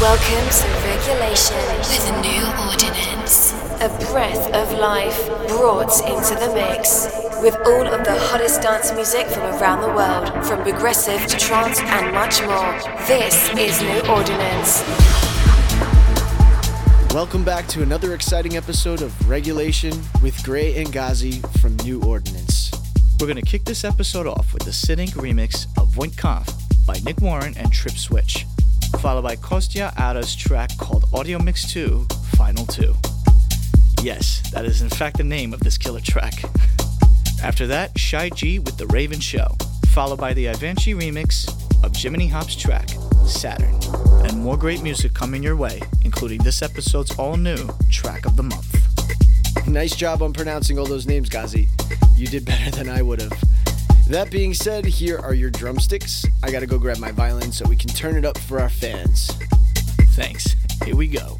Welcome to Regulation with a new ordinance. A breath of life brought into the mix. With all of the hottest dance music from around the world, from progressive to trance and much more. This is New Ordinance. Welcome back to another exciting episode of Regulation with Gray and Gazi from New Ordinance. We're going to kick this episode off with the Sidink remix of Kampf by Nick Warren and Tripswitch, followed by Kostya Outta's track called Audio Mix 2 Final 2. Yes, that is in fact the name of this killer track. After that, Shy G with The Raven Show, followed by the Ivanchi remix of Jiminy Hop's track, Saturn. And more great music coming your way, including this episode's all new track of the month. Nice job on pronouncing all those names, Gazi. You did better than I would have. That being said, here are your drumsticks. I gotta go grab my violin so we can turn it up for our fans. Thanks. Here we go.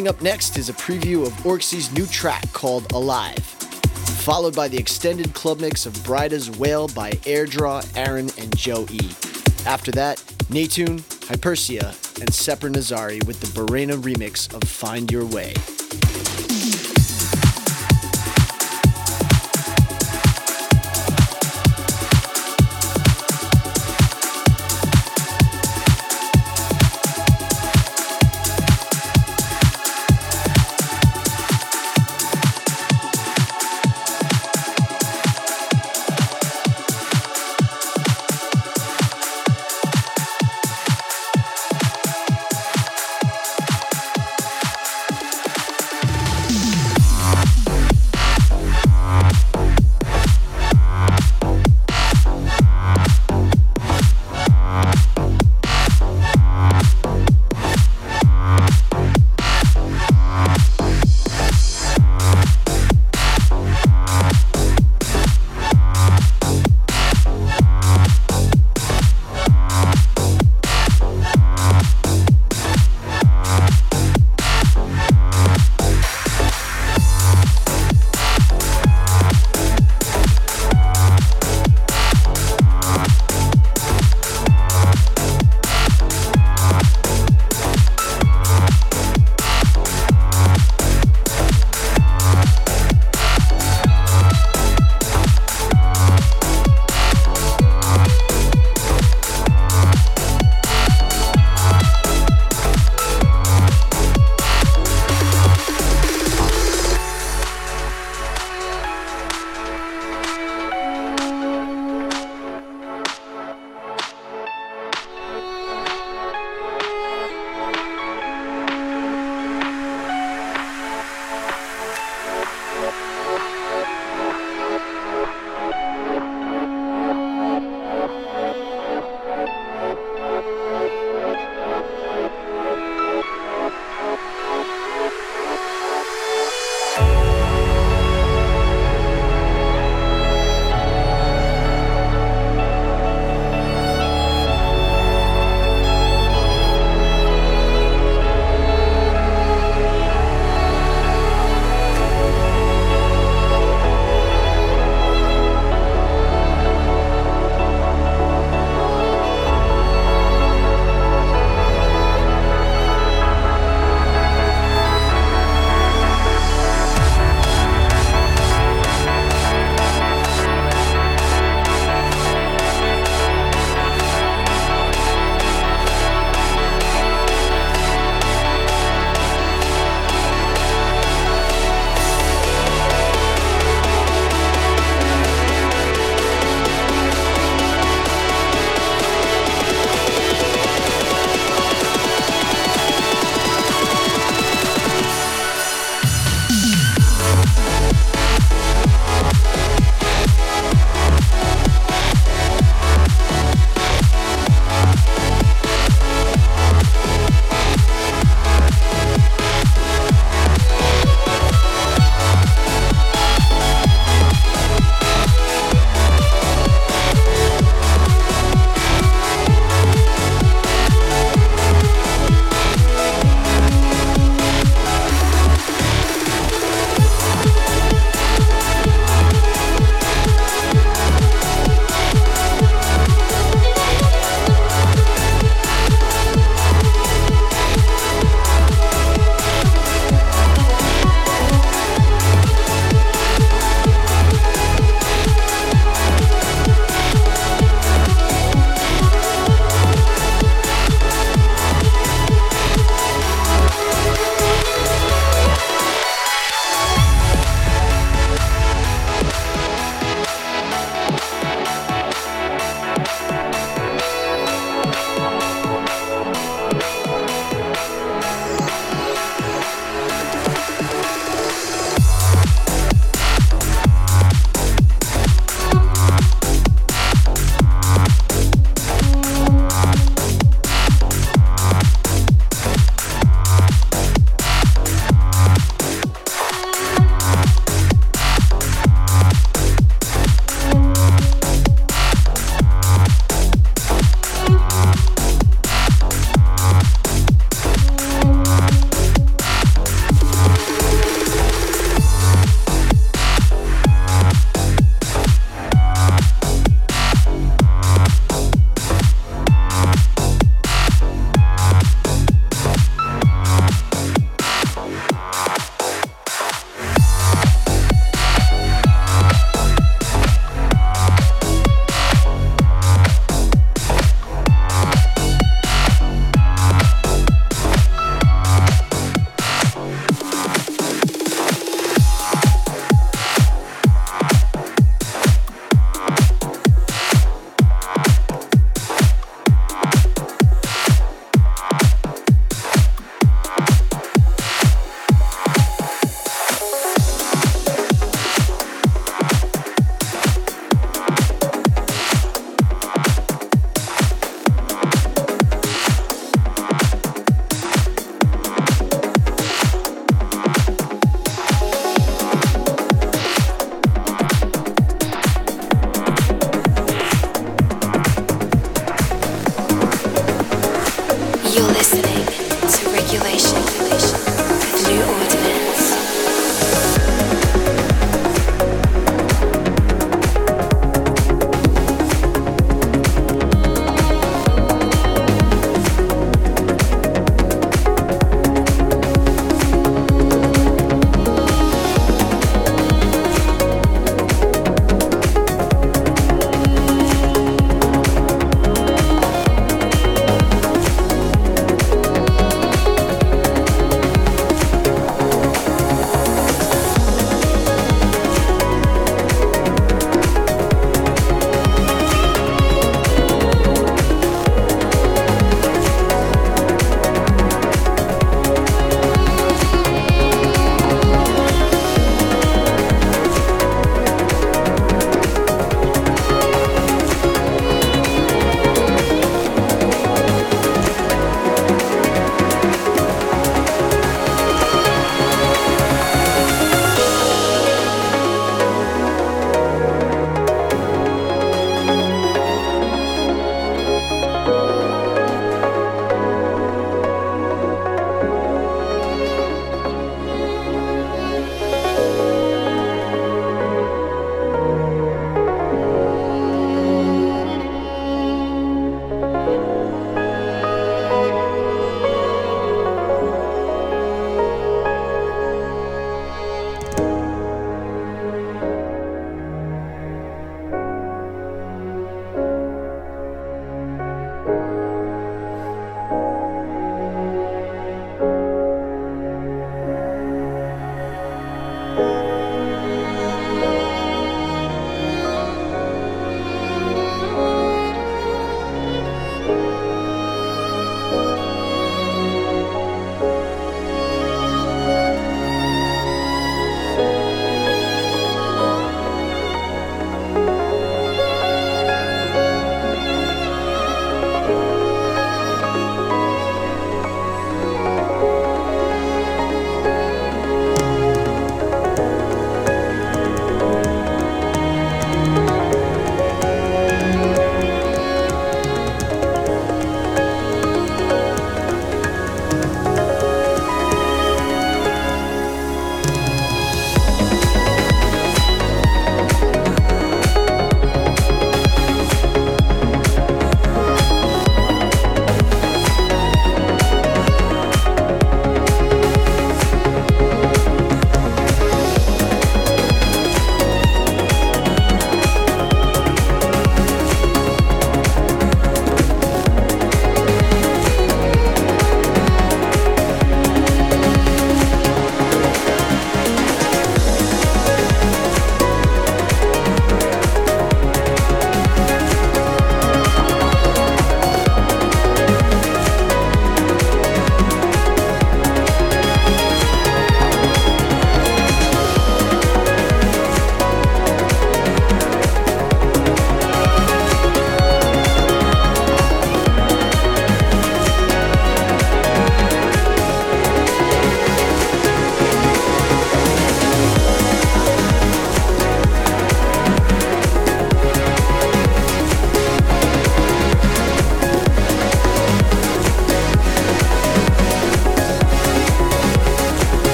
Coming up next is a preview of Orxy's new track called Alive, followed by the extended club mix of Bryda's Whale by Airdraw, Aaron, and Joe E. After that, Natune, Hypersia, and Sepehr Nazari with the Barena remix of Find Your Way.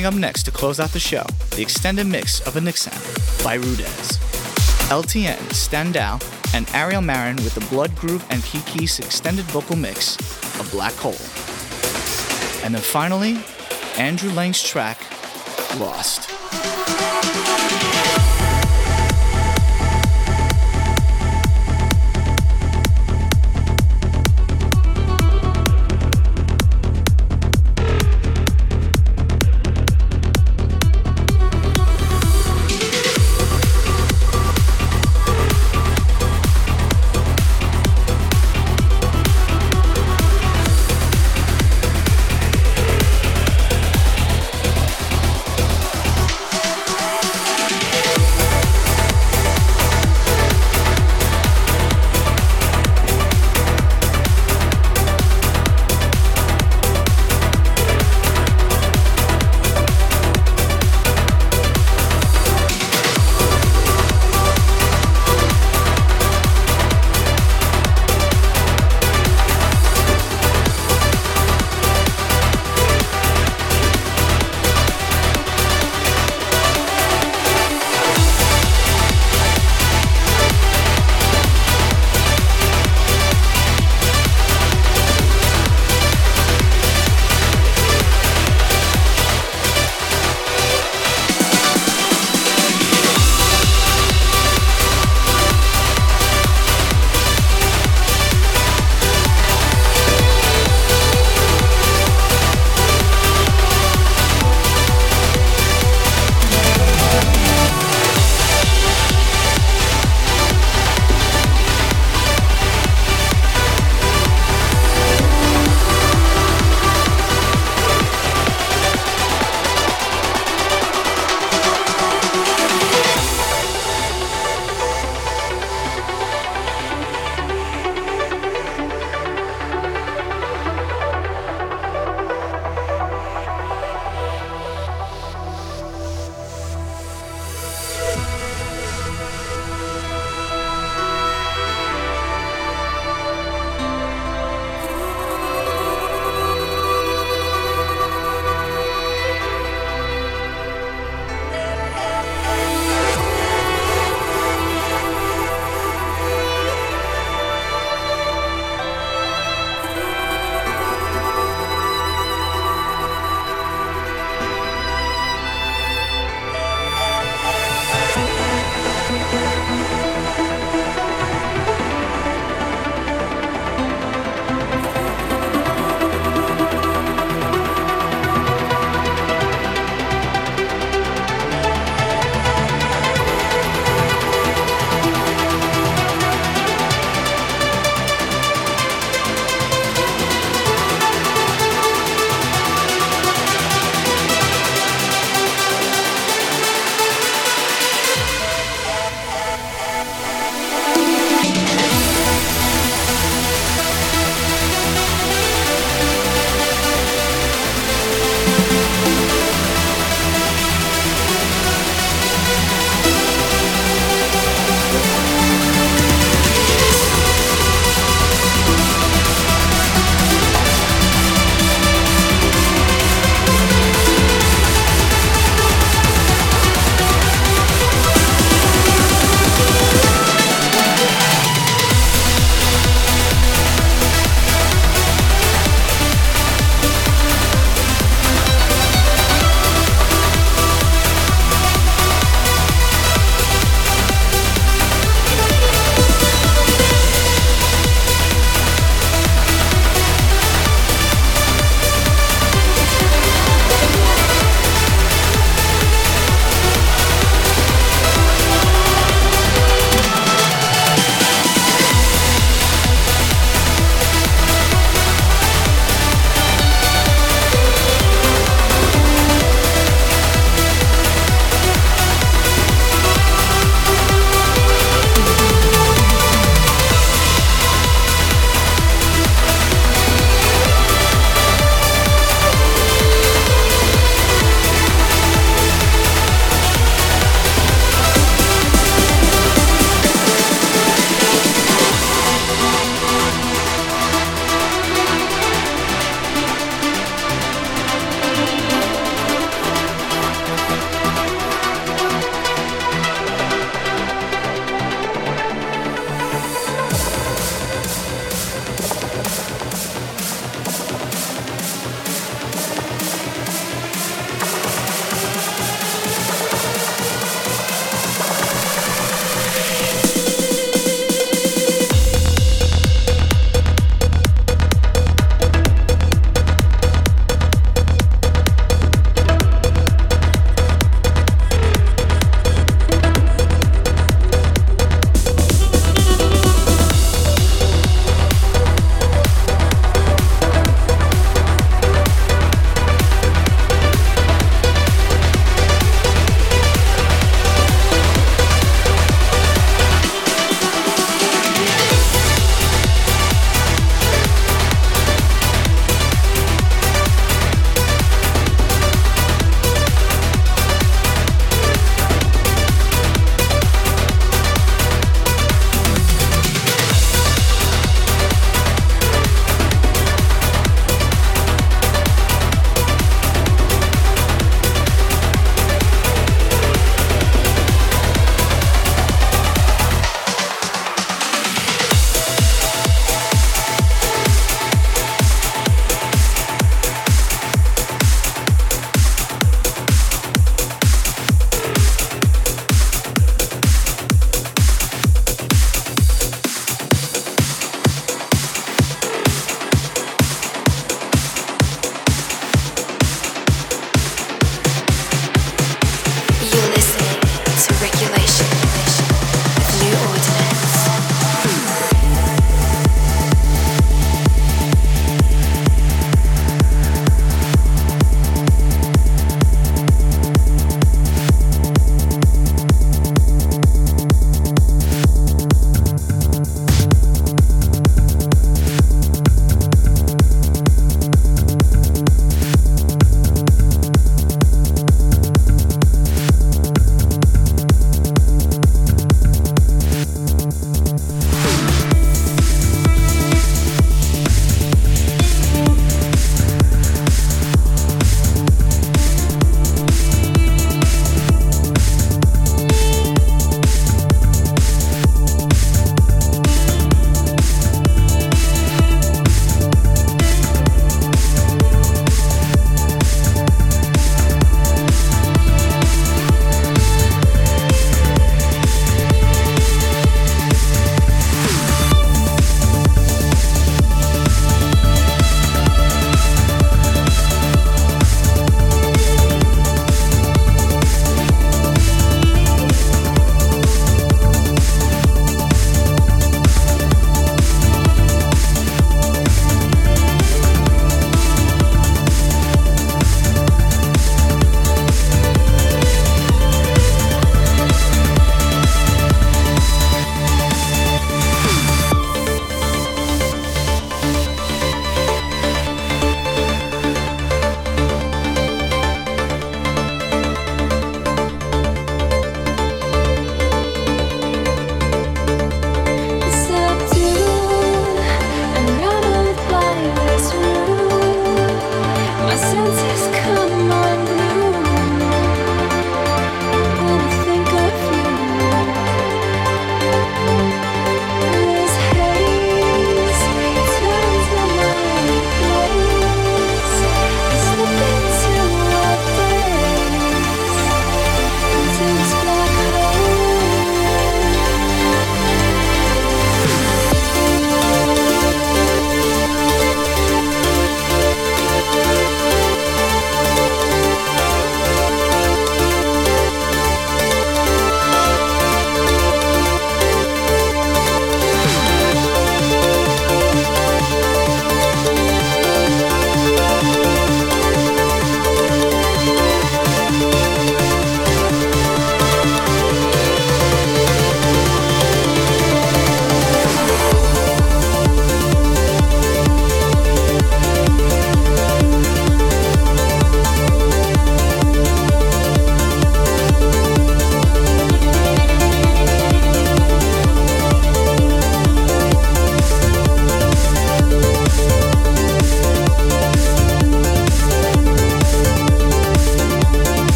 Coming up next to close out the show, the extended mix of a sound by Rudez. LTN, Standout, and Ariel Marin with the Blood Groove and Kiki's extended vocal mix of Black Hole. And then finally, Andrew Lang's track, Lost.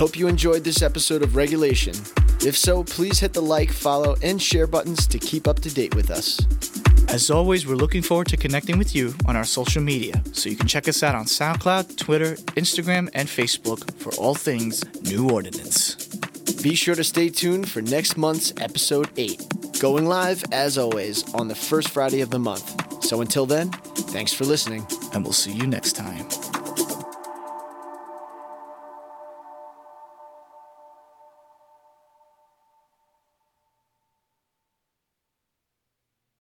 Hope you enjoyed this episode of Regulation. If so, please hit the like, follow, and share buttons to keep up to date with us. As always, we're looking forward to connecting with you on our social media, so you can check us out on SoundCloud, Twitter, Instagram, and Facebook for all things New Ordinance. Be sure to stay tuned for next month's episode 8, going live, as always, on the first Friday of the month. So until then, thanks for listening. And we'll see you next time.